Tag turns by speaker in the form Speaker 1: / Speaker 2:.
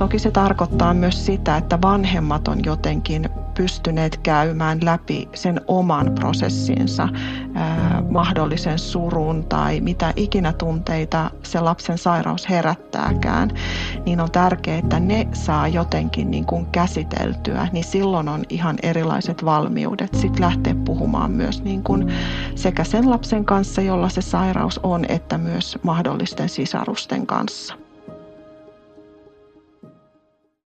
Speaker 1: Toki se tarkoittaa myös sitä, että vanhemmat on jotenkin pystyneet käymään läpi sen oman prosessinsa, ää, mahdollisen surun tai mitä ikinä tunteita se lapsen sairaus herättääkään, niin on tärkeää, että ne saa jotenkin niin kuin käsiteltyä, niin silloin on ihan erilaiset valmiudet sitten lähteä puhumaan myös niin kuin sekä sen lapsen kanssa, jolla se sairaus on, että myös mahdollisten sisarusten kanssa.